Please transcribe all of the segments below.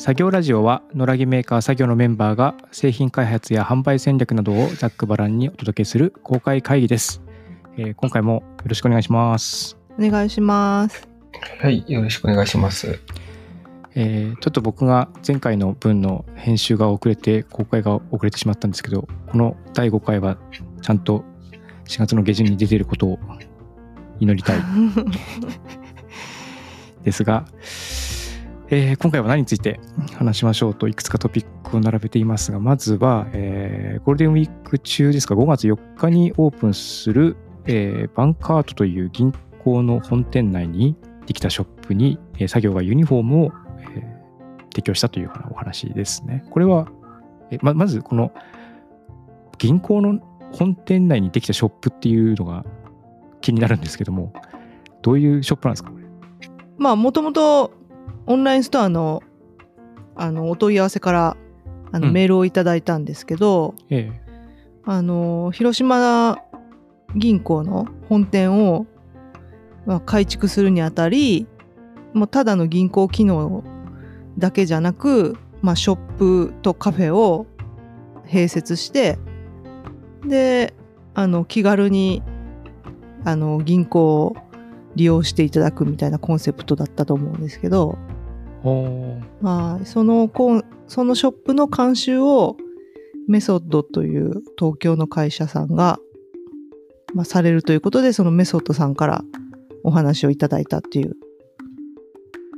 作業ラジオは野良着メーカー作業のメンバーが製品開発や販売戦略などをざっくばらんにお届けする公開会議です、えー今回もよろしくお願いします、お願いします。はい、よろしくお願いします。えーちょっと僕が前回の分の編集が遅れて公開が遅れてしまったんですけどこの第5回はちゃんと4月の下旬に出ていることを祈りたいですが、えー今回は何について話しましょうといくつかトピックを並べていますがまずは、えーゴールデンウィーク中ですか5月4日にオープンする、えーバンカートという銀行の本店内にできたショップに、え作業がユニフォームを、えー提供したというお話ですね。これは、えままずこの銀行の本店内にできたショップっていうのが気になるんですけどもどういうショップなんですか？まあもともとオンラインストアのあのお問い合わせからあの、うん。メールをいただいたんですけどえあの広島銀行の本店を、まあ、改築するにあたりもうただの銀行機能だけじゃなく、まあ、ショップとカフェを併設してであの気軽にあの銀行を利用していただくみたいなコンセプトだったと思うんですけど、まあ、そのそのショップの監修をメソッドという東京の会社さんが、まあ、されるということでそのメソッドさんからお話をいただいたっていう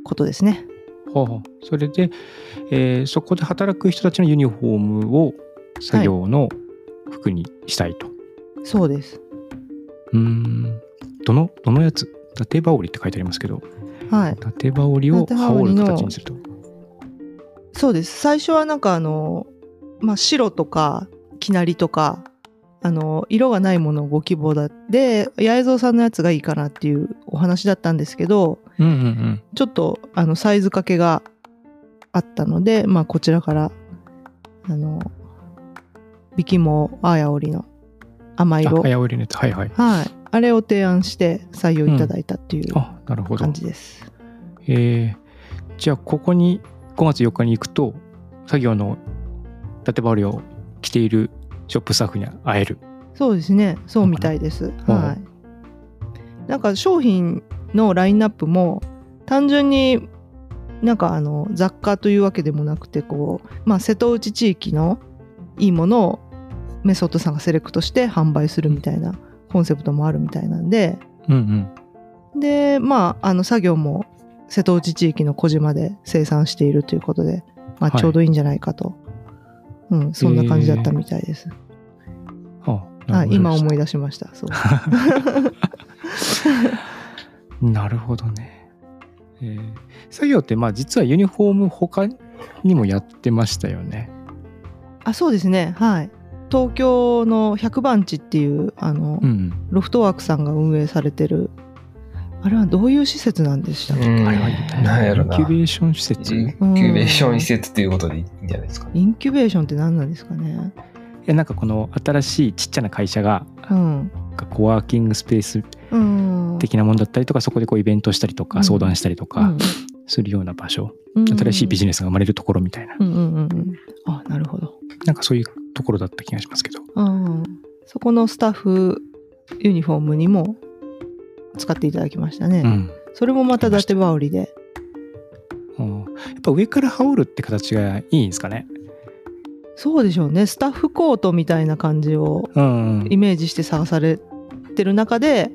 ことですね。ほうほうそれで、えーそこで働く人たちのユニフォームを作業の服にしたいと。そうです。うーんどのどのやつ？伊達羽織って書いてありますけどはい。伊達羽織を羽羽織る形にすると。そうです。最初はなんかあの、まあ、白とか、きなりとか、あの、色がないものをご希望だで、八重蔵さんのやつがいいかなっていうお話だったんですけど、うんうんうん。ちょっとあのサイズ掛けがあったので、まあ、こちらからあのビキモアヤオリの甘あ、色、綾織のやつ。はいはい。はい、あれを提案して採用いただいたっていう感。じです。えーじゃあここに5月4日に行くと作業の伊達羽織を着ているショップスタッフに会える。そうですねそうみたいです。うんはい、なんか商品のラインナップも単純になんかあの雑貨というわけでもなくてこう、まあ、瀬戸内地域のいいものをメソッドさんがセレクトして販売するみたいなコンセプトもあるみたいなんでうんうん。でまああの作業も瀬戸内地域の小島で生産しているということで、まあ、はいちょうどいいんじゃないかと、うん、そんな感じだったみたいです。ああ今思い出出しました。そう なるほどね。えー作業ってまあ実はユニフォーム他にもやってましたよね。あそうですねはい東京の100番地っていうあの、うん。ロフトワークさんが運営されてる。あれはどういう施設なんでしたっけ、うん。あれはなんやろなインキュベーション施設。いインキュベーション施設ということでいいんじゃないですか。インキュベーションって何なんですかね？やなんかこの新しいちっちゃな会社がうん。コワーキングスペースうん。的なものだったりとかそこでこうイベントしたりとうん。か相談したりとかするような場所、新しいビジネネスが生まれるところみたいな、うんうんうんうん。あなるほど、なんかそういうところだった気がしますけど。うん、そこのスタッフユニフォームにも使っていただきましたね、うん。それもまた伊達羽織で。うんやっぱ上から羽織るって形がいいんですかね。そうでしょうね。スタッフコートみたいな感じをイメージして探されてる中で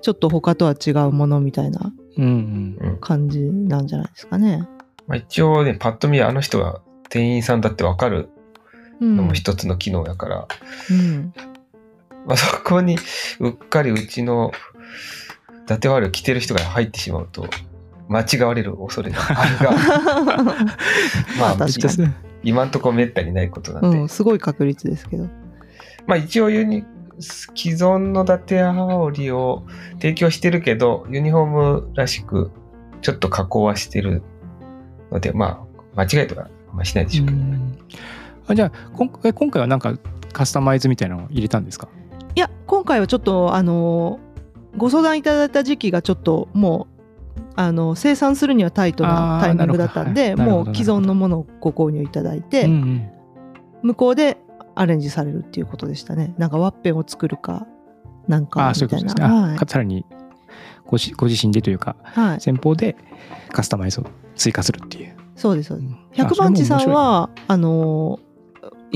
ちょっと他とは違うものみたいなうんうん。感じなんじゃないですかね。まあ、一応ね、パッと見あの人が店員さんだってわかるうんのも一つの機能だから、うん。まあ、そこにうっかりうちの伊達割りを着てる人が入ってしまうと間違われる恐れがあるが まあ確かに。今んとこめったにないことなんで、うん、すごい確率ですけど。まあ一応ユニ既存の伊達羽織を提供してるけどユニフォームらしくちょっと加工はしてるのでまあ間違えとかあんましないでしょうけど、うんあじゃあ今え今回はなんかカスタマイズみたいなのを入れたんですか？いや今回はちょっとあのご相談いただいた時期がちょっともあの生産するにはタイトなタイミングだったんでなるほど。もう既存のものをご購入いただいて、うんうん。向こうでアレンジされるっていうことでしたね。なんかワッペンを作るかなんあかあ、そうみたいな。いうことですね。あはい。かさらにごしご自身でというか、はい、先方でカスタマイズを追加するっていう。そうですそうです。うん。百番地さん、あはあのー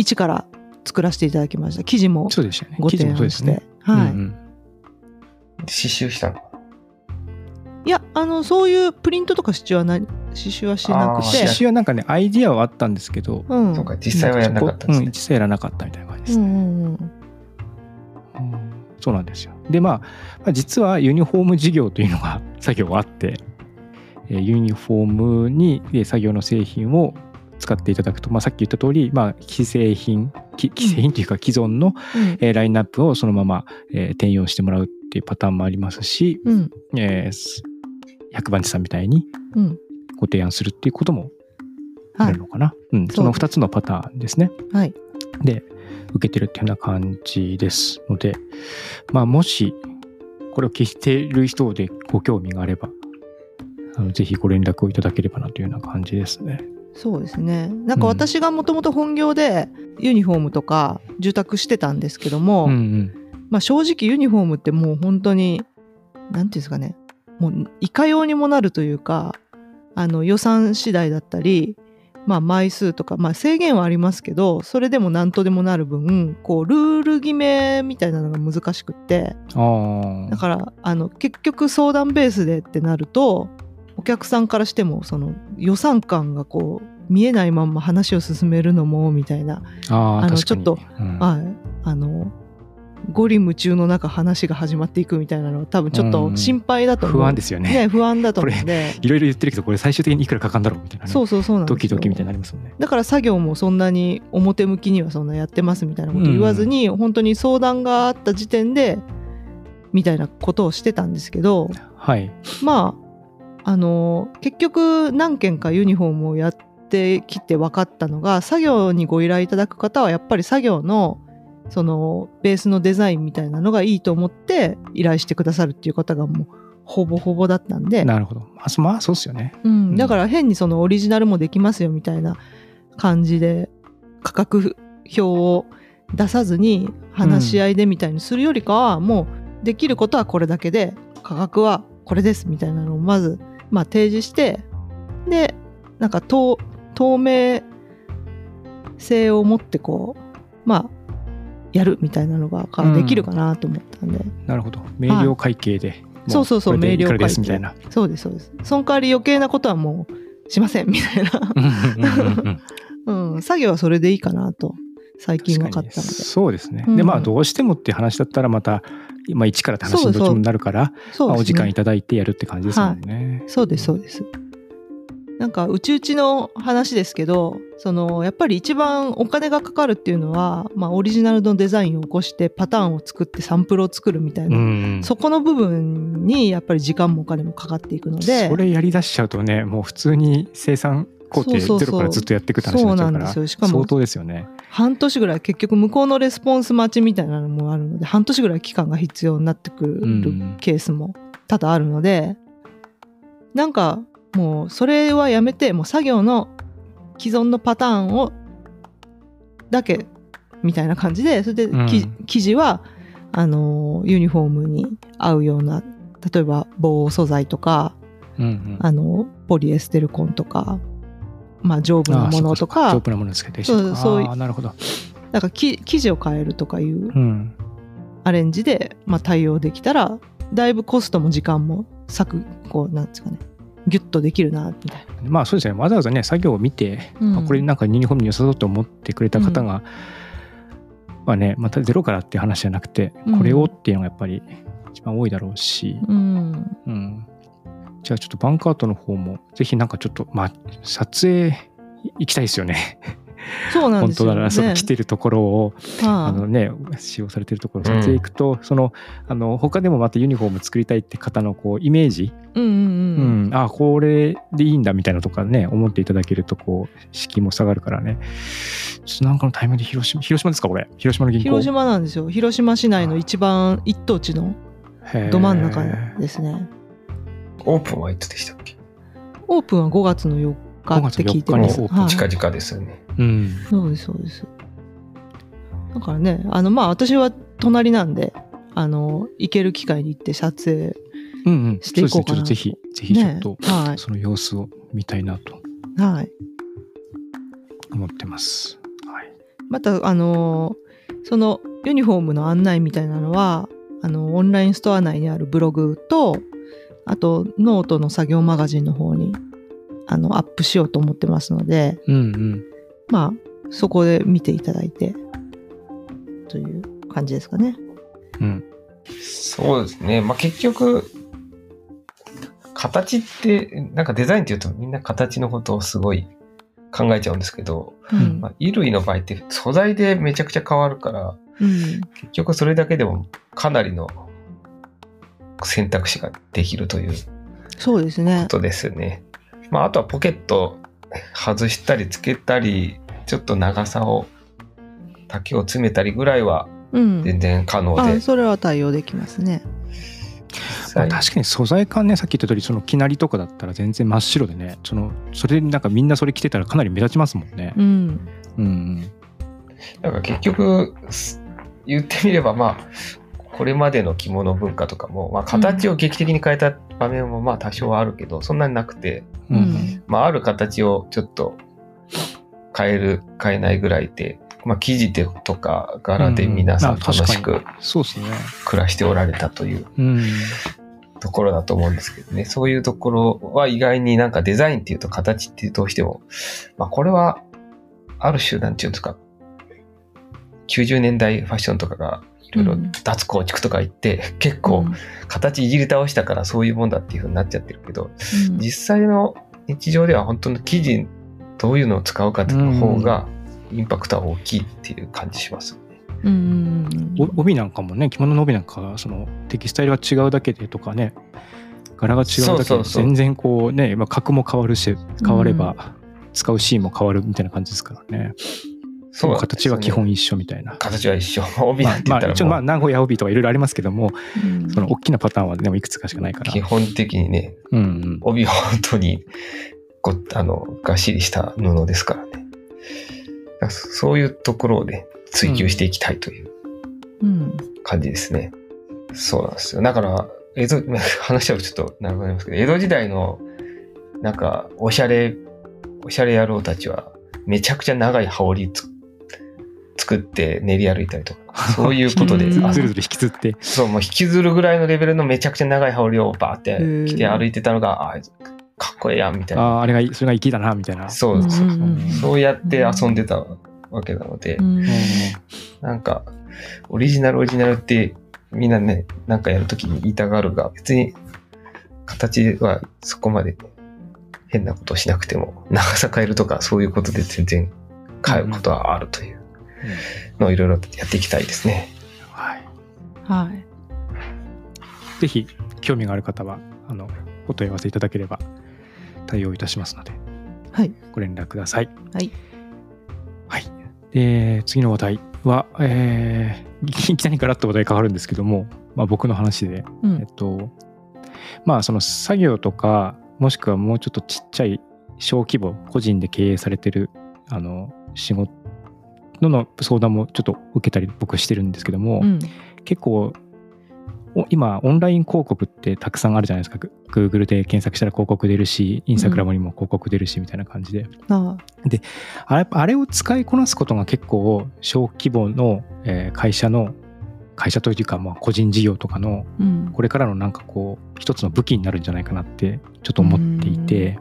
一から作らせていただきました生地もそれも面白いそうでしたよね。ご記事もそう提案して、ですね。はい、うんうん刺繍したの？いやあのそういうプリントとか刺繍はな刺繍はしなくて刺繍はなんかね、アイディアはあったんですけど、うんそうか、実際はやらなかったんですうん、ね実。際やらなかったみたいな感じですね。うんうんうんうんそうなんですよ。で、まあ、まあ実はユニフォーム事業というのが作業があって、えーユニフォームにえー作業の製品を使っていただくと、まあ、さっき言った通り、まあ、既製品、き既製品というか既存の、うん。えーラインナップをそのまま、えー転用してもらうっていうパターンもありますし、うん。えーす100番地さんみたいにうん。ご提案するっていうこともはい。あるのかな。うん、その2つのパターンですね。はい。で、受けてるっていうような感じですので、まあ、もし、これを聞いている人でご興味があれば、あのぜひご連絡をいただければなというような感じですね。そうですねなんか私がもともと本業でユニフォームとか住宅してたんですけども、うんうん。まあ、正直ユニフォームってもう本当に何ていうんですかねもういかようにもなるというかあの予算次第だったり、まあ、枚数とか、まあ、制限はありますけどそれでも何とでもなる分こうルール決めみたいなのが難しくって。だからあの結局相談ベースでってなるとお客さんからしてもその予算感がこう見えないまんま話を進めるのもみたいなああ、あのちょっと、うんはい、あの五里夢中の中話が始まっていくみたいなのは多分ちょっと心配だと思う、不安ですよね。ね不安だと思うんでいろいろ言ってるけど、これ最終的にいくらかかるんだろうみたいなね。そうそうそうなんドキドキみたいになりますもんね。だから作業もそんなに表向きにはそんなやってますみたいなこと言わずに、本当に相談があった時点でみたいなことをしてたんですけどはい。まああの結局何件かユニフォームをやってきて分かったのが作業にご依頼いただく方はやっぱり作業のそのベースのデザインみたいなのがいいと思って依頼してくださるっていう方がもうほぼほぼだったんで、なるほど。まあ、そまあ、そうっすよね。うん、だから変にそのオリジナルもできますよみたいな感じで価格表を出さずに話し合いでみたいにするよりかは、もうできることはこれだけで価格はこれですみたいなのをまず、まあ、提示してでなんか透透明性を持ってこうまあやるみたいなのがうんできるかなと思ったんで、なるほど。明瞭会計で。もそうそうそう明瞭会計みたいな。そうですそうです。その代わり余計なことはもうしませんみたいな。うんうんうんうん。うん、作業はそれでいいかなと最近分かったので。そうですね。うん。でまあどうしてもっていう話だったらまた、まあ、一からって話にどっちもなるから、まあ、そうですね。お時間いただいてやるって感じですもんね。そうですそうです。なんかうちうちの話ですけどそのやっぱり一番お金がかかるっていうのは、まあ、オリジナルのデザインを起こしてパターンを作ってサンプルを作るみたいな、うん。そこの部分にやっぱり時間もお金もかかっていくので。それやりだしちゃうとねもう普通に生産工程ゼロからずっとやっていくって話になっちゃうからそうなんですよ。しかも相当ですよね。半年ぐらい結局向こうのレスポンス待ちみたいなのもあるので半年ぐらい期間が必要になってくるうんケースも多々あるのでなんかもうそれはやめてもう作業の既存のパターンをだけみたいな感じでそれで、うん。き生地はあのユニフォームに合うような例えば防素材とかうんうん。あのポリエステルコンとか、まあ、丈夫なものとか丈夫なものですけどそうそうなるほど。なんかき生地を変えるとかいううん。アレンジで、まあ、対応できたらだいぶコストも時間も削こうなんですかね。ギュッとできるなみたいな。まあそうですね。わざわざね作業を見て、うん。あこれなんかユニフォームに良さそうと思ってくれた方が、まあねまたゼロからっていう話じゃなくて、うん。これをっていうのがやっぱり一番多いだろうし、うん、うん、じゃあちょっとバンカートの方もぜひなんかちょっとまあ撮影行きたいですよね。そうなん本当ですよね。だなその来てるところを、はあのね使用されてるところ撮影行くと、そのあの他でもまたユニフォーム作りたいって方のこうイメージ、うんうんううん。ん、あこれでいいんだみたいなとかね思っていただけるとこう敷居も下がるからねちょっとなんかのタイミングで広島広島ですかこれ？広島の銀行広島なんですよ。広島市内の一番一等地のど真ん中ですね。オープンはいつでしたっけ？オープンは5月の4日って聞いて5ます。月の4日にオープンはい近々ですよね。うん。そうです、そうです。だからね、あの、まあ、私は隣なんで、あの、行ける機会に行って撮影。していこうかなぜひ、ぜひちょっねと、。はその様子を見たいなとい。はい。思ってます。はい。また、あの、そのユニフォームの案内みたいなのは、あの、オンラインストア内にあるブログと、あと、ノートの作業マガジンの方に、あの、アップしようと思ってますので、うんうん。まあ、そこで見ていただいて、という感じですかね。うん。そうですね。まあ、結局、形って、なんかデザインっていうとみんな形のことをすごい考えちゃうんですけど、うんまあ、衣類の場合って素材でめちゃくちゃ変わるから、うん。結局それだけでもかなりの選択肢ができるというそうですねこ。とですよね。まあ、あとはポケット外したりつけたり、ちょっと長さを、丈を詰めたりぐらいはうん。全然可能で。あ、それは対応できますね。まあ確かに素材感ね、さっき言った通り、その、きなりとかだったら全然真っ白でね、その、それでなんかみんなそれ着てたらかなり目立ちますもんねう。ん。うんうん。だから結局、す言ってみれば、まあ、これまでの着物文化とかも、まあ、形を劇的に変えた場面もまあ多少はあるけど、そんなになくて、ううんん。まあ、ある形をちょっと変える、変えないぐらいで、まあ、生地でとか柄で皆さん楽しく。暮らしておられたといううん。ところだと思うんですけどね。そういうところは意外になんかデザインっていうと形っていうどうしても、まあこれはある種なんていうんですか、90年代ファッションとかがいろいろうん。脱構築とか言って、結構形いじり倒したからそういうもんだっていう風になっちゃってるけど、うん。実際の日常では本当の生地どういうのを使うかっていう方がインパクトは大きいっていう感じしますよね。うんうんお帯なんかもね、着物の帯なんか、その、テキスタイルが違うだけでとかね、柄が違うだけで全然こうね、まあ、格も変わるし、変われば、使うシーンも変わるみたいな感じですからね。そうなんですよね形は基本一緒みたいな。形は一緒。帯まあなんて言まあ、一応まあったらもう名古屋帯とかいろいろありますけども、うんその大きなパターンはでもいくつかしかないから。基本的にね、うんうん。帯は本当にごあのがっしりした布ですからね。らそういうところをね、追求していきたいといううん感じですね。そうなんですよ。だから、江戸、話はちょっと長くなりますけど、江戸時代の、なんか、おしゃれ、おしゃれ野郎たちは、めちゃくちゃ長い羽織つ作って練り歩いたりとか、そういうことで、ずるずる引きずって。そう、もう引きずるぐらいのレベルのめちゃくちゃ長い羽織をバーって着て歩いてたのが、あかっこええやん、みたいな。ああ、あれが、それが粋だな、みたいな。そうそううん。うそうやって遊んでたわけなので、うん。なんか、オリジナルオリジナルってみんなね、なんかやるときに言いたがるが、別に形はそこまで変なことをしなくても、長さ変えるとかそういうことで全然変えることはあるというのをいろいろやっていきたいですね。はい。はいぜひ、興味がある方は、あの、お問い合わせいただければ対応いたしますので、はいご連絡ください。はい。はい。で、次の話題は、えー、いきなりガラッと話題変わるんですけども、まあ僕の話で、うんえっと、まあその作業とか、もしくはもうちょっとちっちゃい小規模、個人で経営されてる、あの、仕事の相談もちょっと受けたり僕してるんですけども、うん。結構お今オンライン広告ってたくさんあるじゃないですか。グ Google で検索したら広告出るしインスタグラムにも広告出るしみたいな感じで、ああ。れあれを使いこなすことが結構小規模の、えー会社の会社というか、まあ、個人事業とかのうん。これからのなんかこう一つの武器になるんじゃないかなってちょっと思っていて。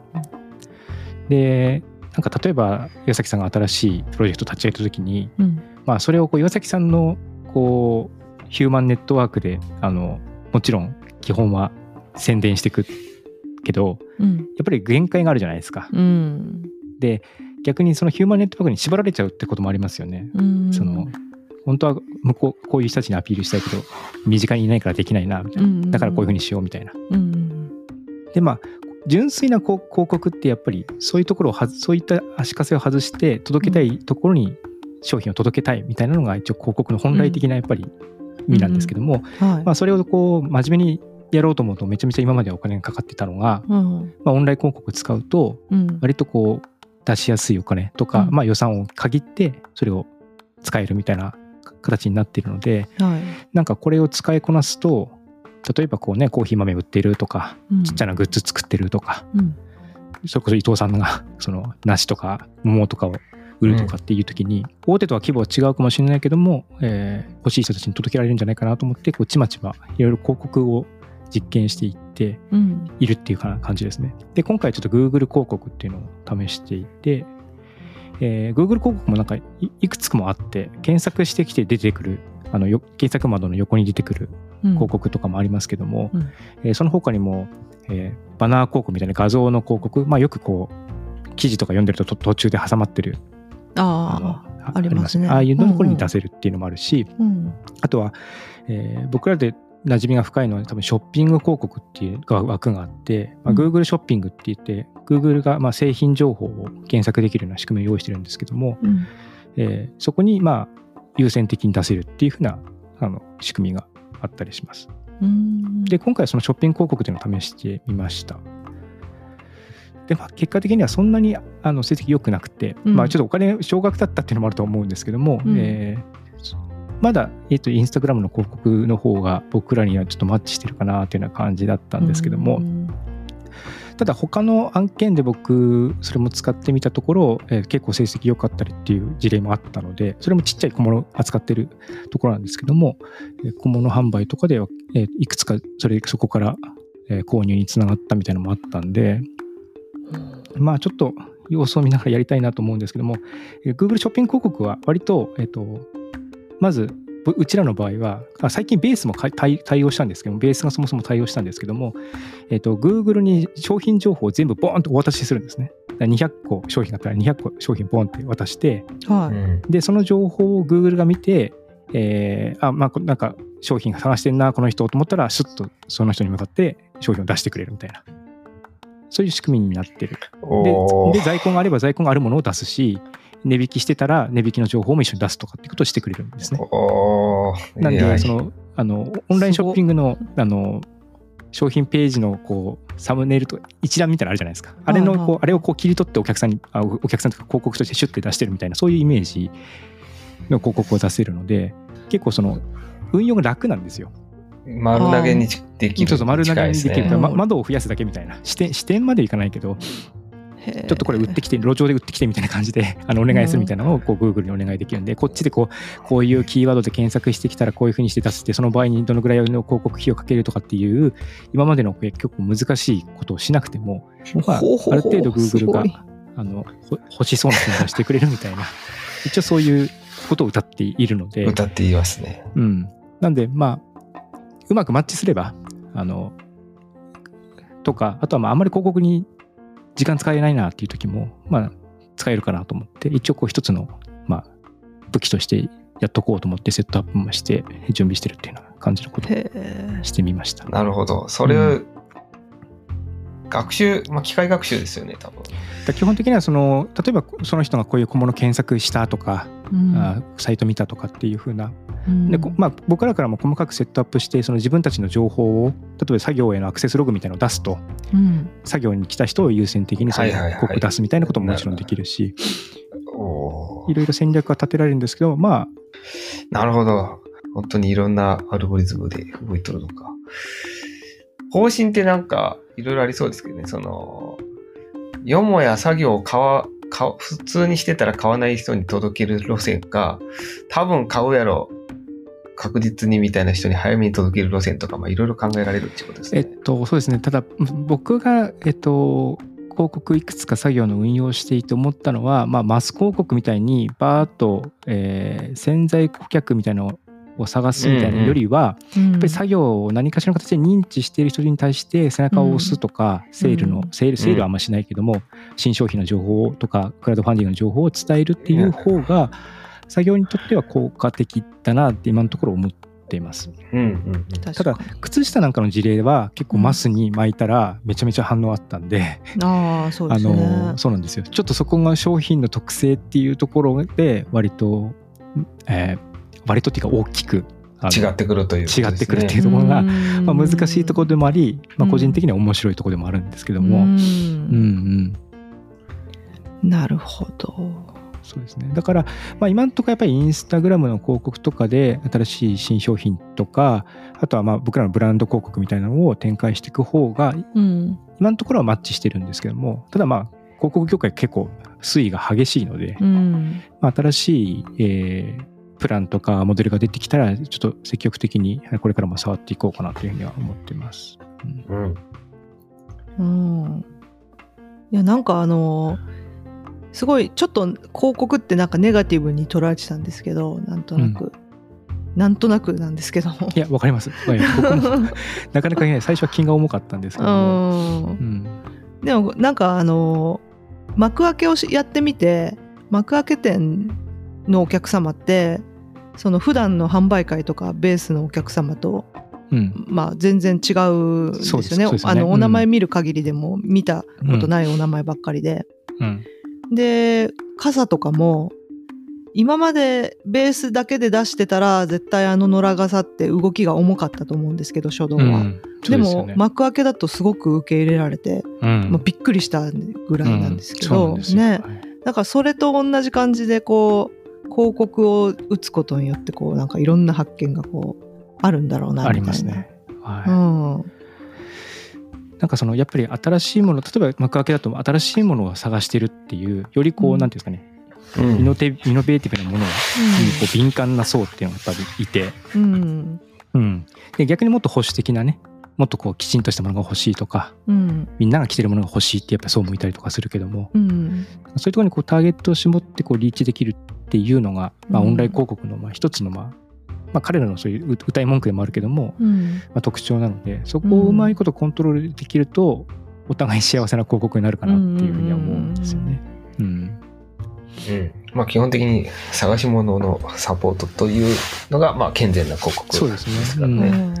でなんか例えば岩崎さんが新しいプロジェクト立ち上げた時にうん。まあ、それをこう岩崎さんのこうヒューマンネットワークであのもちろん基本は宣伝していくけどうん。やっぱり限界があるじゃないですか。うん。で逆にそのヒューマンネットワークに縛られちゃうってこともありますよね。うん。その本当は向こうこういう人たちにアピールしたいけど身近にいないからできないなみたいな。だからこういうふうにしようみたいな。うん。でまあ純粋な広告ってやっぱりそういうところをそういった足かせを外して届けたいところに商品を届けたいみたいなのが一応広告の本来的なやっぱり意味なんですけども、それをこう真面目にやろうと思うとめちゃめちゃ今まではお金がかかってたのが、うん。まあ、オンライン広告使うとうん。割とこう出しやすいお金とか、うん。まあ、予算を限ってそれを使えるみたいな形になっているのではい。なんかこれを使いこなすと例えばこうねコーヒー豆売ってるとかうん。ちっちゃなグッズ作ってるとか、うん。それこそ伊藤さんが その梨とか桃とかを売るとかっていう時に、大手とは規模は違うかもしれないけども、えー欲しい人たちに届けられるんじゃないかなと思ってこうちまちまいろいろ広告を実験していってうん。いるっていうかな感じですね。で今回ちょっと Google 広告っていうのを試していて、えー Google 広告もなんかいいくつかもあって検索してきて出てくるあのよ検索窓の横に出てくるうん広告とかもありますけども、うん。えーその他にも、えーバナー広告みたいな画像の広告、まあ、よくこう記事とか読んでるとと途中で挟まってるあのあありますね。ああいうところうんうん。に出せるっていうのもあるし、うん。あとは、えー僕らで馴染みが深いのは多分ショッピング広告っていう枠があって、まあ、うん。Google ショッピングって言って、Google がまあ製品情報を検索できるような仕組みを用意してるんですけども、うん。えーそこにまあ優先的に出せるっていうふうなあの仕組みがあったりします。うんで、今回そのショッピング広告というのを試してみました。で、まあ、結果的にはそんなにあの成績良くなくて、うんまあちょっとお金少額だったっていうのもあると思うんですけども、うんえーまだ、えっと、インスタグラムの広告の方が僕らにはちょっとマッチしてるかなというような感じだったんですけども、うんただ他の案件で僕それも使ってみたところ、えー結構成績良かったりっていう事例もあったのでそれもちっちゃい小物を扱ってるところなんですけども、えー小物販売とかでは、えーいくつかそれそこから、えー購入につながったみたいなのもあったんでまあちょっと様子を見ながらやりたいなと思うんですけども、えー Google ショッピング広告は割と、えっ、と、まず、ううちらの場合は、あ最近ベースも対対応したんですけども、ベースがそもそも対応したんですけども、えっ、と、Google に商品情報を全部ボーンとお渡しするんですね。だから200個商品があったら200個商品ボーンって渡して、はいうんで、その情報を Google が見て、えーあ、まあ、こなんか商品探してんな、この人と思ったら、スッとその人に向かって商品を出してくれるみたいな。そういう仕組みになってる。で、で在庫があれば在庫があるものを出すし、値引きしてたら値引きの情報も一緒に出すとかっていうことをしてくれるんですね。なんで、その、あの、オンラインショッピングの、あの、商品ページのこうサムネイルと一覧みたいなのあるじゃないですか。あれのはいはいこうあれをこう切り取ってお客さんにあお客さんとか広告としてシュッて出してるみたいなそういうイメージの広告を出せるので結構その運用が楽なんですよ。丸投げにできる。そうそう丸投げにできるま窓を増やすだけみたいな視点視点までいかないけどちょっとこれ売ってきて、路上で売ってきてみたいな感じで、あのお願いするみたいなのをこう Google にお願いできるんで、こっちでこう、こういうキーワードで検索してきたらこういうふうにして出して、その場合にどのぐらいの広告費をかけるとかっていう、今までの結構難しいことをしなくても、まあ、ある程度す Google があのほ欲しそうな存在をしてくれるみたいな、一応そういうことを歌っているので、歌って言いますね。うん。なんで、まあ、うまくマッチすれば、あの、とか、あとはまあ、あんまり広告に時間使えないなっていう時も、まあ、使えるかなと思って、一応こう一つの、まあ、武器としてやっとこうと思ってセットアップもして、準備してるっていうような感じのことをしてみました。なるほど。それ、う学習、まあ、機械学習ですよね、多分。だ基本的にはその、例えばその人がこういう小物検索したとか、うん。あサイト見たとかっていうふうな。うん。でこまあ、僕らからも細かくセットアップしてその自分たちの情報を例えば作業へのアクセスログみたいなのを出すと。うん。作業に来た人を優先的にその広告出すみたいなことももちろんできるし。いろいろ戦略が立てられるんですけどまあ。なるほど。本当にいろんなアルゴリズムで動いとるのか。方針ってなんかいろいろありそうですけどね、その、よもや作業を買わ、買普通にしてたら買わない人に届ける路線か、多分買うやろ、確実にみたいな人に早めに届ける路線とか、まあいろいろ考えられるってことですねえっ。とそうですねただ僕がえっと広告いくつか作業の運用をしていて思ったのは、まあ、マス広告みたいにバーッと、えー潜在顧客みたいなのを探すみたいなよりは、ややっぱり作業を何かしらの形で認知している人に対して背中を押すとか、セールの、うん。セール、セールはあんましないけども、新商品の情報とか、クラウドファンディングの情報を伝えるっていう方が、作業にとっては効果的だなって今のところ思っています。うんうんうん。ただ、靴下なんかの事例は結構マスに巻いたらめちゃめちゃ反応あったんで、ああそうであすね。の、そうなんですよ。ちょっとそこが商品の特性っていうところで割と、えー割とっていうか大きく違ってくるというね。違ってくるっていうところがまあ、難しいところでもあり、まあ、うん。個人的には面白いところでもあるんですけども、ううんんうん。なるほど。そうですね。だから、まあ、今のところやっぱりインスタグラムの広告とかで新しい新商品とか、あとはまあ僕らのブランド広告みたいなのを展開していく方が、うん。今のところはマッチしてるんですけども、ただまあ、広告業界結構推移が激しいので、うん。まあ、新しい、えープランとかモデルが出てきたら、ちょっと積極的にこれからも触っていこうかなというふうには思っています。うんうん。うんいやなんかあのすごいちょっと広告ってなんかネガティブに捉えてたんですけどなんとなく、なんとなくなんですけどもいや、わかります。わかります 僕もなかなかね、最初は気が重かったんですけども。うんうんでもなんかあの幕開けをしやってみて幕開け店のお客様ってその普段の販売会とかベースのお客様と、うん。まあ、全然違うんですよね。ね。あのお名前見る限りでも見たことないお名前ばっかりで、うん。で傘とかも今までベースだけで出してたら絶対あの野良傘って動きが重かったと思うんですけど初動は。うん。そでね。も幕開けだとすごく受け入れられて、うん。まあ、びっくりしたぐらいなんですけうん。そうんねはいだからそれと同じ感じでこう広告を打つことによってこうなんかいろんな発見がこうあるんだろうなあり。ますね。はい。うん。なんかそのやっぱり新しいもの例えば幕開けだと新しいものを探してるっていうよりこう、うんなんていうんですかねうん。イノテイノベーティブなものにこう敏感な層っていうのがやっぱりいて、うん。うん、で逆にもっと保守的なねもっとこうきちんとしたものが欲しいとかうん。みんなが着てるものが欲しいってやっぱりそうもいたりとかするけどもうん。そういうところにこうターゲットを絞ってこうリーチできるっていうのが、まあ、うんオンライン広告のまあ一つのまあ、まあ、彼らのそういう歌い文句でもあるけども、うんまあ、特徴なのでそこをうまいことコントロールできると、お互い幸せな広告になるかなっていうふうには思うんですよね。うんうん。まあ基本的に探し物のサポートというのが、まあ健全な広告そうですねですからうね。ん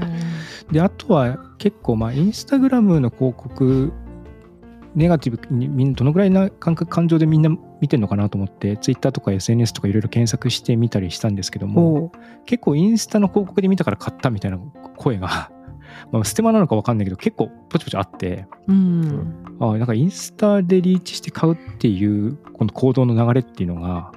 であとは結構まあインスタグラムの広告ネガティブにみんなどのぐらいな感覚感情でみんな見てるのかなと思ってツイッターとか SNS とかいろいろ検索してみたりしたんですけども結構インスタの広告で見たから買ったみたいな声が まあステマなのか分かんないけど結構ポチポチあってうん。あなんかインスタでリーチして買うっていうこの行動の流れっていうのが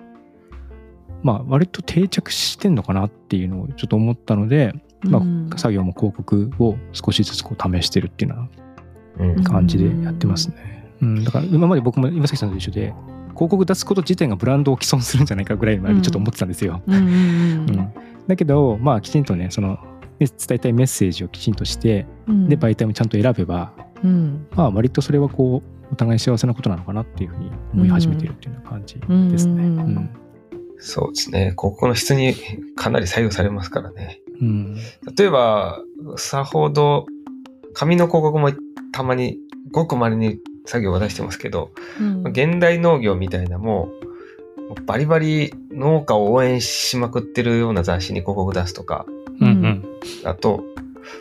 まあ割と定着してんのかなっていうのをちょっと思ったので、まうん。あ、作業も広告を少しずつこう試してるっていうよううん。な感じでやってますね。うん、だから今まで僕も岩崎さんと一緒で広告出すこと自体がブランドを毀損するんじゃないかぐらいまでちょっと思ってたんですよ。だけどまあきちんとねその伝えたいメッセージをきちんとしてうんで媒体もちゃんと選べばうんまあ割とそれはこうお互い幸せなことなのかなっていうふうに思い始めてるっていうような感じですね。そうですね。広告の質にかなり左右されますからね。うん例えば、さほど、紙の広告もたまに、ごく稀に作業は出してますけど、うん。現代農業みたいなもう、バリバリ農家を応援しまくってるような雑誌に広告出すとか、うん。うんだと、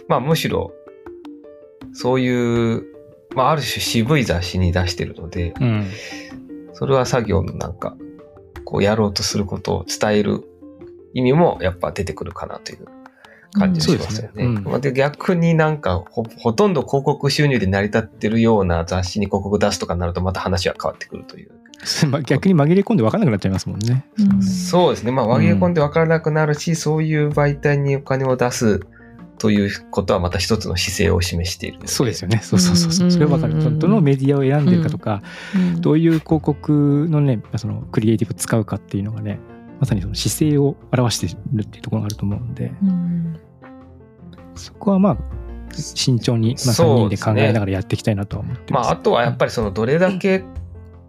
まあむしろ、そういう、まあある種渋い雑誌に出してるので、うん。それは作業のなんか、こうやろうとすることを伝える意味もやっぱ出てくるかなという感じがしますよね。うん逆になんかほ、ほとんど広告収入で成り立ってるような雑誌に広告出すとかになるとまた話は変わってくるという。まあ逆に紛れ込んで分からなくなっちゃいますもんね。うんそうですね。まあ、紛れ込んで分からなくなるし、そういう媒体にお金を出すということはまた一つの姿勢を示している。そうですよね。そうそうそうそう。それは分かる。うんどのメディアを選んでるかとか、うんどういう広告のね、そのクリエイティブを使うかっていうのがね、まさにその姿勢を表してるっていうところがあると思うんで、うんそこはまあ、慎重に、まあ、3人で考えながらやっていきたいなとは思ってます。まあ、あとはやっぱりそのどれだけ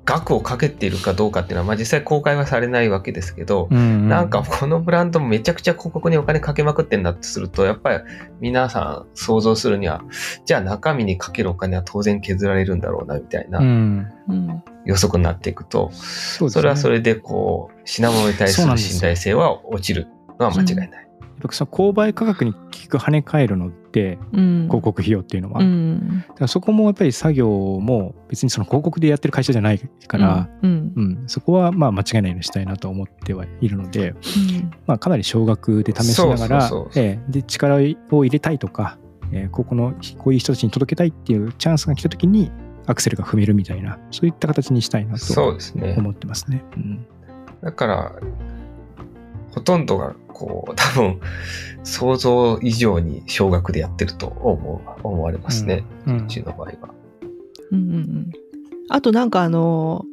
額をかけているかどうかっていうのは、まあ実際公開はされないわけですけど、うんなんかこのブランドもめちゃくちゃ広告にお金かけまくってんだとすると、やっぱり皆さん想像するには、じゃあ中身にかけるお金は当然削られるんだろうな、みたいな。うん、うん予測になっていくと、そね。それはそれでこう、品物に対する信頼性は落ちるのは間違いない。ぱその購買価格に効く跳ね返るのってうん。広告費用っていうのは、うだんからそこもやっぱり作業も別にその広告でやってる会社じゃないから、うん。うん。そこはまあ間違いないようにしたいなと思ってはいるので、まあ、かなり少額で試しながらで力を入れたいとか、えーここのこういう人たちに届けたいっていうチャンスが来た時にアクセルが踏めるみたいなそういった形にしたいなそとうですね。思ってますね。うんだから、ほとんどが、こう、多分、想像以上に少額でやってると思う思われますね。うんうちの場合は。うんうんうんあとなんかあの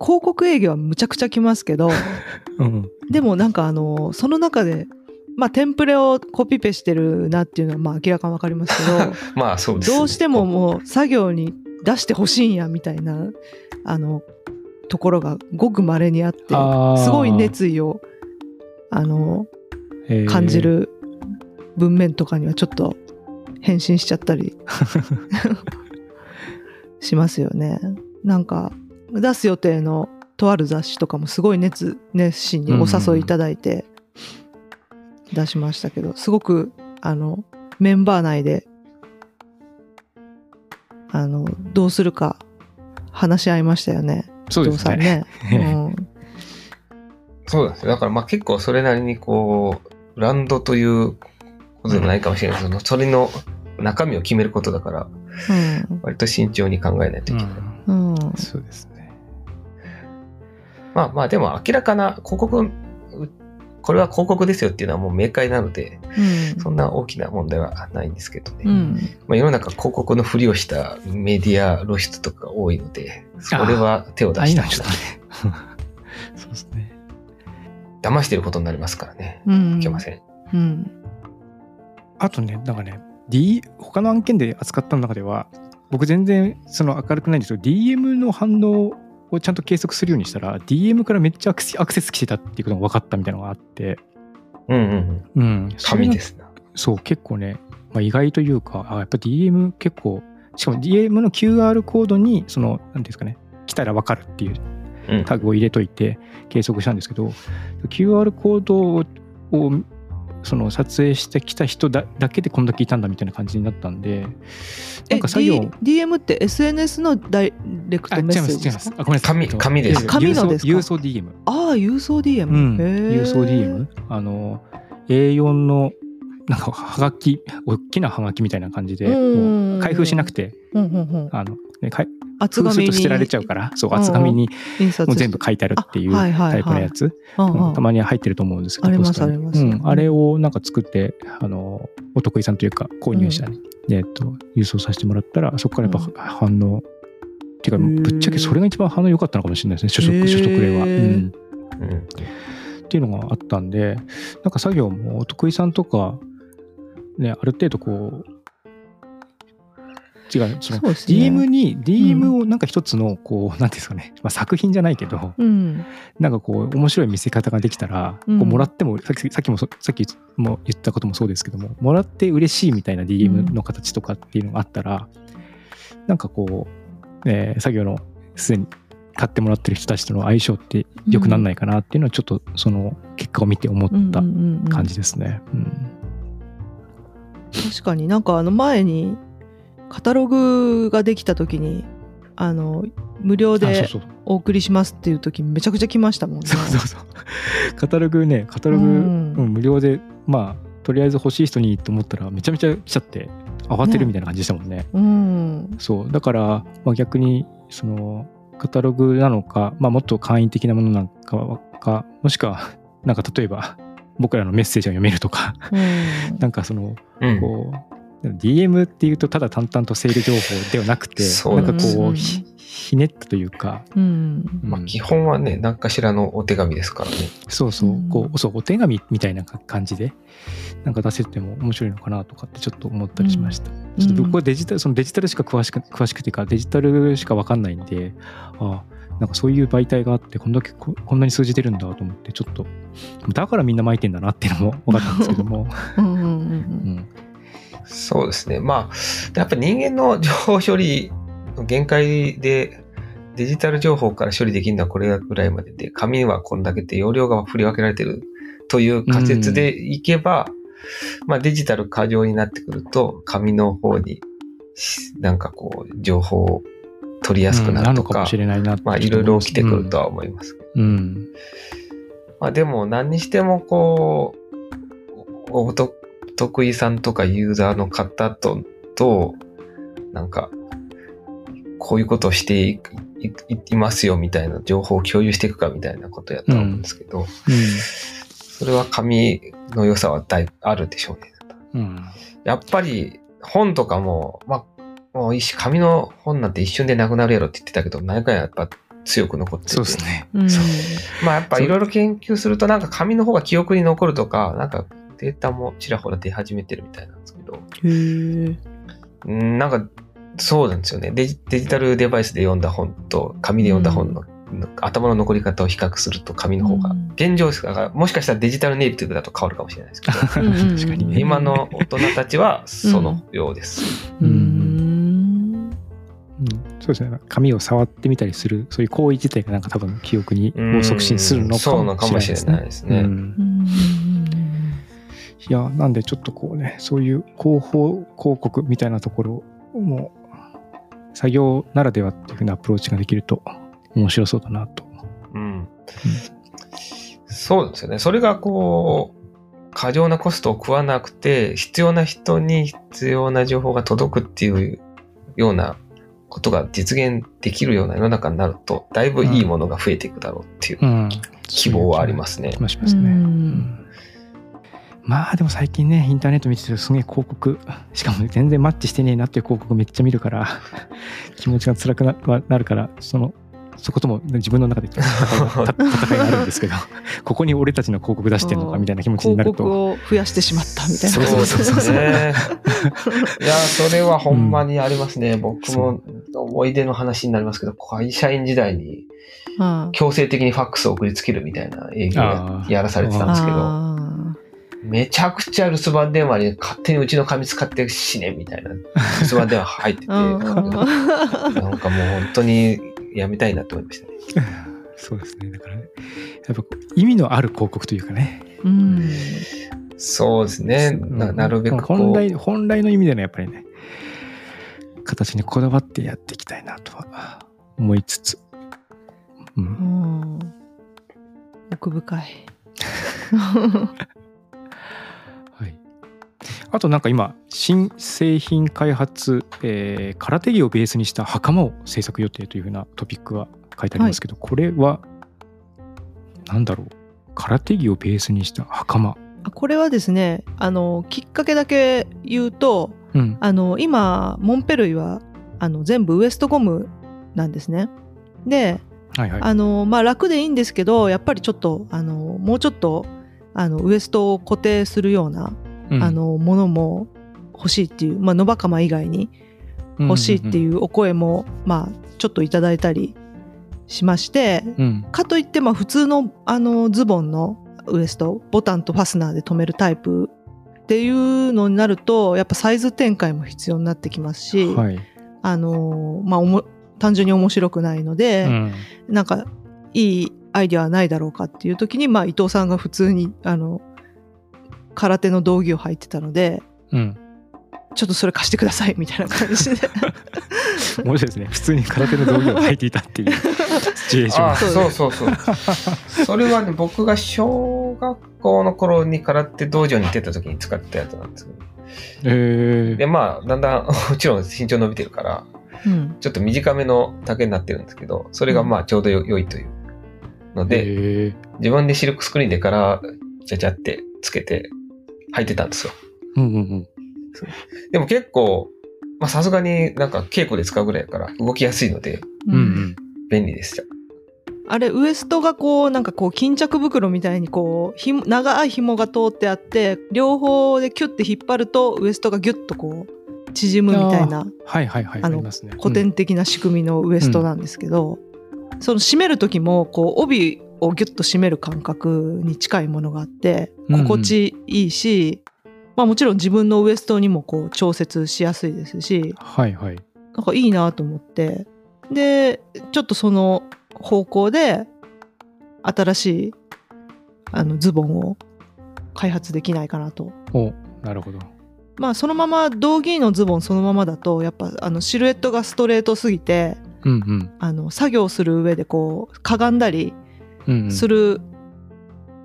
広告営業はむちゃくちゃ来ますけど うんでもなんかあのその中でまあテンプレをコピペしてるなっていうのはまあ明らかにわかりますけど まあそうです、どうしてももう作業に出してほしいんやみたいなあのところがごく稀にあってすごい熱意をあのえー感じる文面とかにはちょっと返信しちゃったり しますよね。なんか出す予定のとある雑誌とかもすごい熱熱心にお誘いいただいて出しましたけどすごくあのメンバー内であのどうするか話し合いましたよね。そうですね。ね。うんそうなんですよ。だからまあ結構それなりにこう、ブランドということでもないかもしれないけど、それの中身を決めることだから、割と慎重に考えないといけない。うんうんそうですね。まあまあでも明らかな広告、うこれは広告ですよっていうのはもう明快なので、うんそんな大きな問題はないんですけどね。うんまあ、世の中広告のふりをしたメディア露出とか多いので、それは手を出したくない。ね。そうですね。騙してることになりますからね。うんいけません。うんあとね、なんかね、D、他の案件で扱った中では、僕全然その明るくないんですけど、DM の反応をちゃんと計測するようにしたら、DM からめっちゃアクセス来てたっていうことが分かったみたいなのがあって、うんうんうん。ですな。そう、結構ね、まあ、意外というか、あやっぱ DM 結構、しかも DM の QR コードに、その、なんていうんですかね、来たら分かるっていううん。タグを入れといて計測したんですけど QR コードををその撮影してきた人だだけでこんだけいたんだみたいな感じになったんでなんか作業え D- DM って SNS のダイレクあ違いまトメッセーす違いますジです。かあごめんなさい。紙えっと紙です紙のですか？郵送郵送 DM ああ郵送 DM、うん郵送 DM あの A4 のなんかはがき大きなはがきみたいな感じで開封しなくてうんうんうん。あの、ね、かい厚紙に。封すると捨てられちゃうからそううんうん。厚紙に印刷もう全部書いてあるっていうタイプのやつ。うんうん。たまに入ってると思うんですけど、ありますあります。うん、あれをなんか作って、あの、お得意さんというか、購入者に、えっと、郵送させてもらったら、そこからやっぱ反応、っていうか、ぶっちゃけそれが一番反応良かったのかもしれないですね、初へー。速、初速例は。うん。うん。っていうのがあったんで、なんか作業もお得意さんとか、ね、ある程度こう、違う、そのそうですね。DM に、DM をなんか一つの、こう、なんていうんですかね、まあ、作品じゃないけど、うん。なんかこう面白い見せ方ができたら、うん。こうもらってもさっきさっきもそさっきも言ったこともそうですけどももらって嬉しいみたいな DM の形とかっていうのがあったら、なんかこう、えー作業のすでに買ってもらってる人たちとの相性って良くなんないかなっていうのはちょっとその結果を見て思った感じですね。うん。確かに。なんかあの前にカタログができた時にあの無料でお送りしますっていう時めちゃくちゃ来ましたもんね。そうそうそう。カタログねカタログ、ううんん無料でまあとりあえず欲しい人にと思ったらめちゃめちゃ来ちゃって慌てるみたいな感じでしたもんね。うん。そう。だから、まあ、逆にそのカタログなのか、まあ、もっと簡易的なものなのかかもしくはなんか例えば僕らのメッセージが読めるとかうん。なんかそのうん。こう DM っていうとただ淡々とセール情報ではなくてそうなんかこううん。ひひねったというか、うん。うんまあ基本はね、何かしらのお手紙ですからね。そうそう、うん。こうそうお手紙みたいな感じでなんか出せても面白いのかなとかってちょっと思ったりしました。ちょっと僕はデジタルそのデジタルしか詳しく詳しくてかデジタルしか分かんないんであなんかそういう媒体があってこんだけここんなに数字出るんだと思ってちょっとだからみんな巻いてんだなっていうのも分かったんですけども、うんうんううん。ん、そうですね。まあ、やっぱ人間の情報処理の限界で、デジタル情報から処理できるのはこれぐらいまでで、紙はこんだけで容量が振り分けられてるという仮説でいけば、まあデジタル過剰になってくると、紙の方に、なんかこう、情報を取りやすくなるとか、うんのかもしれないまあいろいろ起きてくるとは思います。うん。まあでも何にしてもこう、お得得意さんとかユーザーの方と、と、なんか、こういうことをしていくいいいますよみたいな情報を共有していくかみたいなことやとは思うんですけど、それは紙の良さはだいぶあるでしょうね。うん。うん。やっぱり本とかも、まあ、もう一紙の本なんて一瞬でなくなるやろって言ってたけど、何回やっぱ強く残っててそうですね。まあやっぱいろいろ研究するとなんか紙の方が記憶に残るとか、なんかデータもちらほら出始めてるみたいなんですけど、へなんかそうなんですよねデジ。デジタルデバイスで読んだ本と紙で読んだ本の、頭の残り方を比較すると紙の方が、うん現状ですから、もしかしたらデジタルネイティブだと変わるかもしれないですけど、確うんうんうんかにね。今の大人たちはそのようです。ううんんうんそうですね。紙を触ってみたりする、そういう行為自体がなんか多分記憶にを促進するのかそうなのかもしれもしれないですね。ないですね。うんうんいや、なんでちょっとこうね、そういう広報広告みたいなところも、作業ならではっていうふうなアプローチができると面白そうだなと。うん。そうですよね。それがこう、過剰なコストを食わなくて、必要な人に必要な情報が届くっていうようなことが実現できるような世の中になると、だいぶいいものが増えていくだろうっていううん。希望はありますね気。もしますね。うんうんまあでも最近ね、インターネット見てるとすげえ広告、しかも全然マッチしてねえなっていう広告めっちゃ見るから、気持ちが辛くななるから、その、そことも自分の中で戦いがた戦いがあるんですけど、ここに俺たちの広告出してんのかみたいな気持ちになると。広告を増やしてしまったみたいな。そうそうそうそうですね。いや、それはほんまにありますね。僕も思い出の話になりますけど、会社員時代にうん強制的にファックスを送りつけるみたいな営業やらされてたんですけど、あめちゃくちゃ留守番電話に勝手にうちの紙使って死ねみたいな 留守番電話入ってて、ーなんかもう本当にやめたいなと思いましたね。そうですね。だからね、やっぱ意味のある広告というかね。うんそうですね。ななるべくこう。本来、本来の意味でのやっぱりね、形にこだわってやっていきたいなとは思いつつ。う。うんん奥深い。あとなんか今、新製品開発、えー空手着をベースにした袴を制作予定というふうなトピックが書いてありますけど、これは、なんだろう？空手着をベースにした袴。あこれはですねあのきっかけだけ言うとうん。あの今モンペ類はあの全部ウエストゴムなんですね。ではいはい。あの、まあ、楽でいいんですけどやっぱりちょっとあのもうちょっとあのウエストを固定するような、うんあのものも欲しいっていう、まあ、ノバカマ以外に欲しいっていうお声も、まあ、ちょっといただいたりしましてうん。うん。かといってまあ普通のあのズボンのウエストボタンとファスナーで留めるタイプっていうのになるとやっぱサイズ展開も必要になってきますし、はい。あのまあおも単純に面白くないので、うんなんかいいアイデアはないだろうかっていう時に、まあ、伊藤さんが普通にあの空手の道着を履いてたのでうん。ちょっとそれ貸してくださいみたいな感じで 面白いですね。普通に空手の道着を履いていたっていう シチュエーションあ。そうそうそう。それはね、僕が小学校の頃に空手道場に行ってた時に使ったやつなんですけど。えで、まあ、だんだん、もちろん身長伸びてるから、うんちょっと短めの丈になってるんですけど、それがまあちょうどよ良いというので、え自分でシルクスクリーンでから、ちゃちゃってつけて履いてたんですよ。うんうんうん。でも結構、まあさすがになんか稽古で使うぐらいやから動きやすいのでうんうん。便利でした。あれウエストがこうなんかこう巾着袋みたいにこうひも長い紐が通ってあって両方でキュッて引っ張るとウエストがギュッとこう縮むみたいなはいはいはい。あのありますね。古典的な仕組みのウエストなんですけど、その締める時もこう帯をギュッと締める感覚に近いものがあってうんうん心地いいし、まあ、もちろん自分のウエストにもこう調節しやすいですしはいはい。なんかいいなと思ってでちょっとその方向で新しいあのズボンを開発できないかなと。おなるほど。まあそのまま道着のズボンそのままだとやっぱあのシルエットがストレートすぎてうんうんあの作業する上でこうかがんだりうんうん。する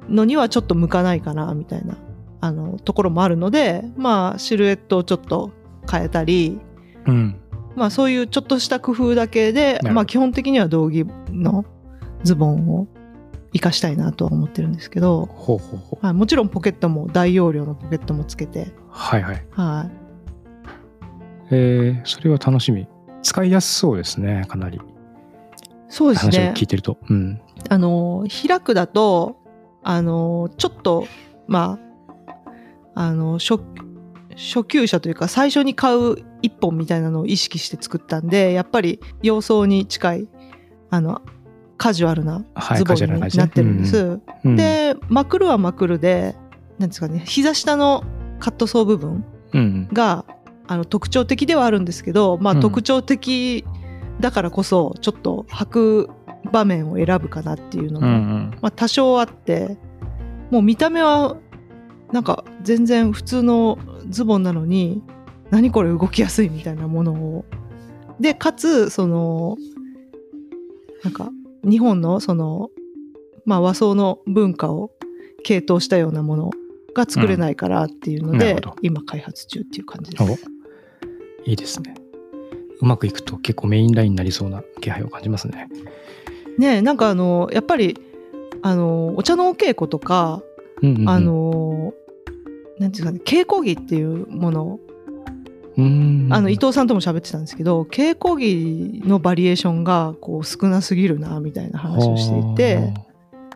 のにはちょっと向かないかなみたいなあのところもあるのでまあシルエットをちょっと変えたりうん。まあそういうちょっとした工夫だけでまあ基本的には道着のズボンを活かしたいなとは思ってるんですけど、ほうほうほう。はい、もちろんポケットも大容量のポケットもつけて、はいはい。はい、えー、それは楽しみ。使いやすそうですね、かなり。そうです話をね聞いてると。うん。あの開くだとあのちょっとまああの初初級者というか最初に買う一本みたいなのを意識して作ったんでやっぱり洋装に近いあのカジュアルなはい、ズボンになってるんです。うんうん、でまくるはまくるでなんですかね膝下のカットソー部分うんがあの特徴的ではあるんですけど、まあ、うん特徴的だからこそちょっと履く場面を選ぶかなっていうのうん。うも、んまあ、多少あってもう見た目はなんか全然普通のズボンなのに何これ動きやすいみたいなものをでかつそのなんか日本のその、まあ、和装の文化を傾倒したようなものが作れないからっていうので、うん今開発中っていう感じです。おいいですね。うまくいくと結構メインラインになりそうな気配を感じますね。ねなんかあのやっぱりあのお茶のお稽古とか、うんうんうん。あ、のなんていうかね稽古着っていうものうんあの伊藤さんとも喋ってたんですけど稽古着のバリエーションがこう少なすぎるなみたいな話をしていて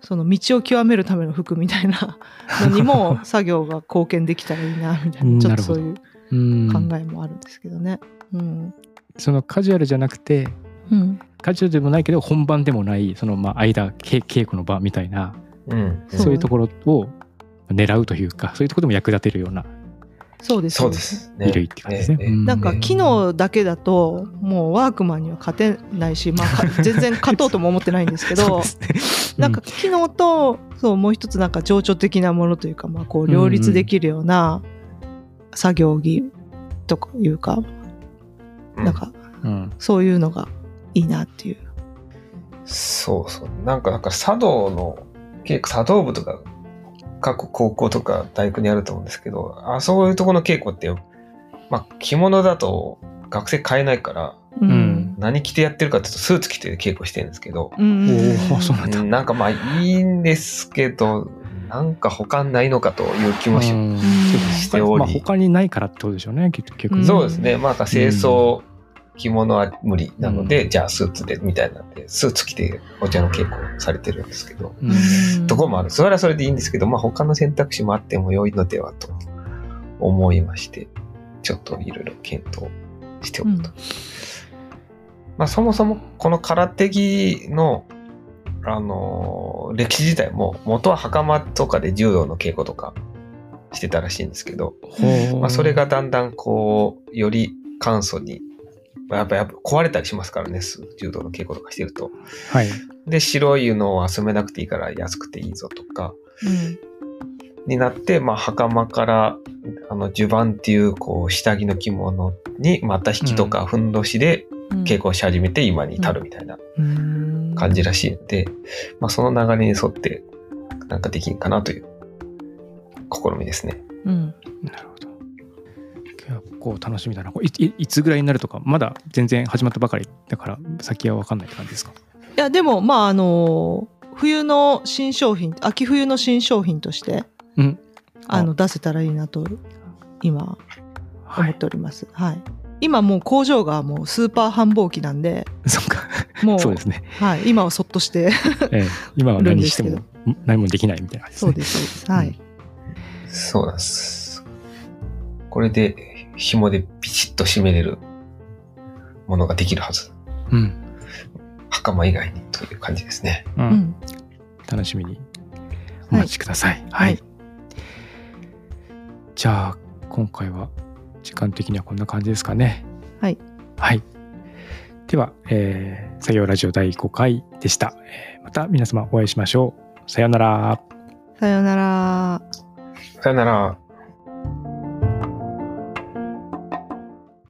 その道を極めるための服みたいな のにも作業が貢献できたらいいなみたいうんなちょっとそういううん。考えもあるんですけどね。うんそのカジュアルじゃなくてうんカジュアルでもないけど本番でもないそのまあ間け稽古の場みたいなうん。そういうところを狙うというかそういうところでも役立てるようなそうですそうです。ね衣類って感じですね。ええうんなんか機能だけだともうワークマンには勝てないし、まあ、か 全然勝とうとも思ってないんですけどすねなんか機能とそうもう一つなんか情緒的なものというか、まあ、こう両立できるような作業着とかいうか、うなんかうん。そういうのがいいなっていう。そうそう。なんか、なんか茶道の、稽古茶道部とか、各高校とか大学にあると思うんですけど、あそういうところの稽古って、まあ、着物だと学生買えないから、うん。うん何着てやってるかっていうと、スーツ着て稽古してるんですけど、うんなんかまあいいんですけど、なんか他ないのかという気もしうん。しておりまあ他にないからってことでしょうね結局。うん。そうですね。まあ、清掃、着物は無理なので、じゃあスーツで、みたいなんで、スーツ着てお茶の稽古されてるんですけど、うん。とこもある。それはそれでいいんですけど、まあ、他の選択肢もあっても良いのではと思いまして、ちょっといろいろ検討しておくと。うん。まあ、そもそもこの空手着の、あのー歴史自体も、元は袴とかで柔道の稽古とかしてたらしいんですけど、まあ、それがだんだんこう、より簡素に、まあやっぱやっぱ壊れたりしますからね、す柔道の稽古とかしてると。はい。で、白いのを集めなくていいから安くていいぞとか、うん。になって、まあ、袴から、あの、襦袢っていう、こう、下着の着物に、また引きとかふんどしでうん。稽古し始めて今に至るみたいな。うん感じらしいので、まあ、その流れに沿って、なんかできんかなという試みですね。うんなるほど。結構楽しみだな。いいいつぐらいになるとか、まだ全然始まったばかりだから、先は分かんないって感じですか？いやでもまああの冬の新商品秋冬の新商品としてうん。あの出せたらいいなと今はい。思っております。はい。今もう工場がもうスーパー繁忙期なんで、そっか。もうそうですね。はい、今はそっとして、ええ今は何しても何もできないみたいなね。そうです、そうです。はい。そうなんです。これで、紐でピチッと締めれるものができるはず。うん。袴以外にという感じですね。う。うんん。楽しみにお待ちください。はい。はいじゃあ、今回は時間的にはこんな感じですかね。はい。はい。では、えー、作業ラジオ第5回でした。えーまた皆様お会いしましょう。さようなら。さようなら。さよなら。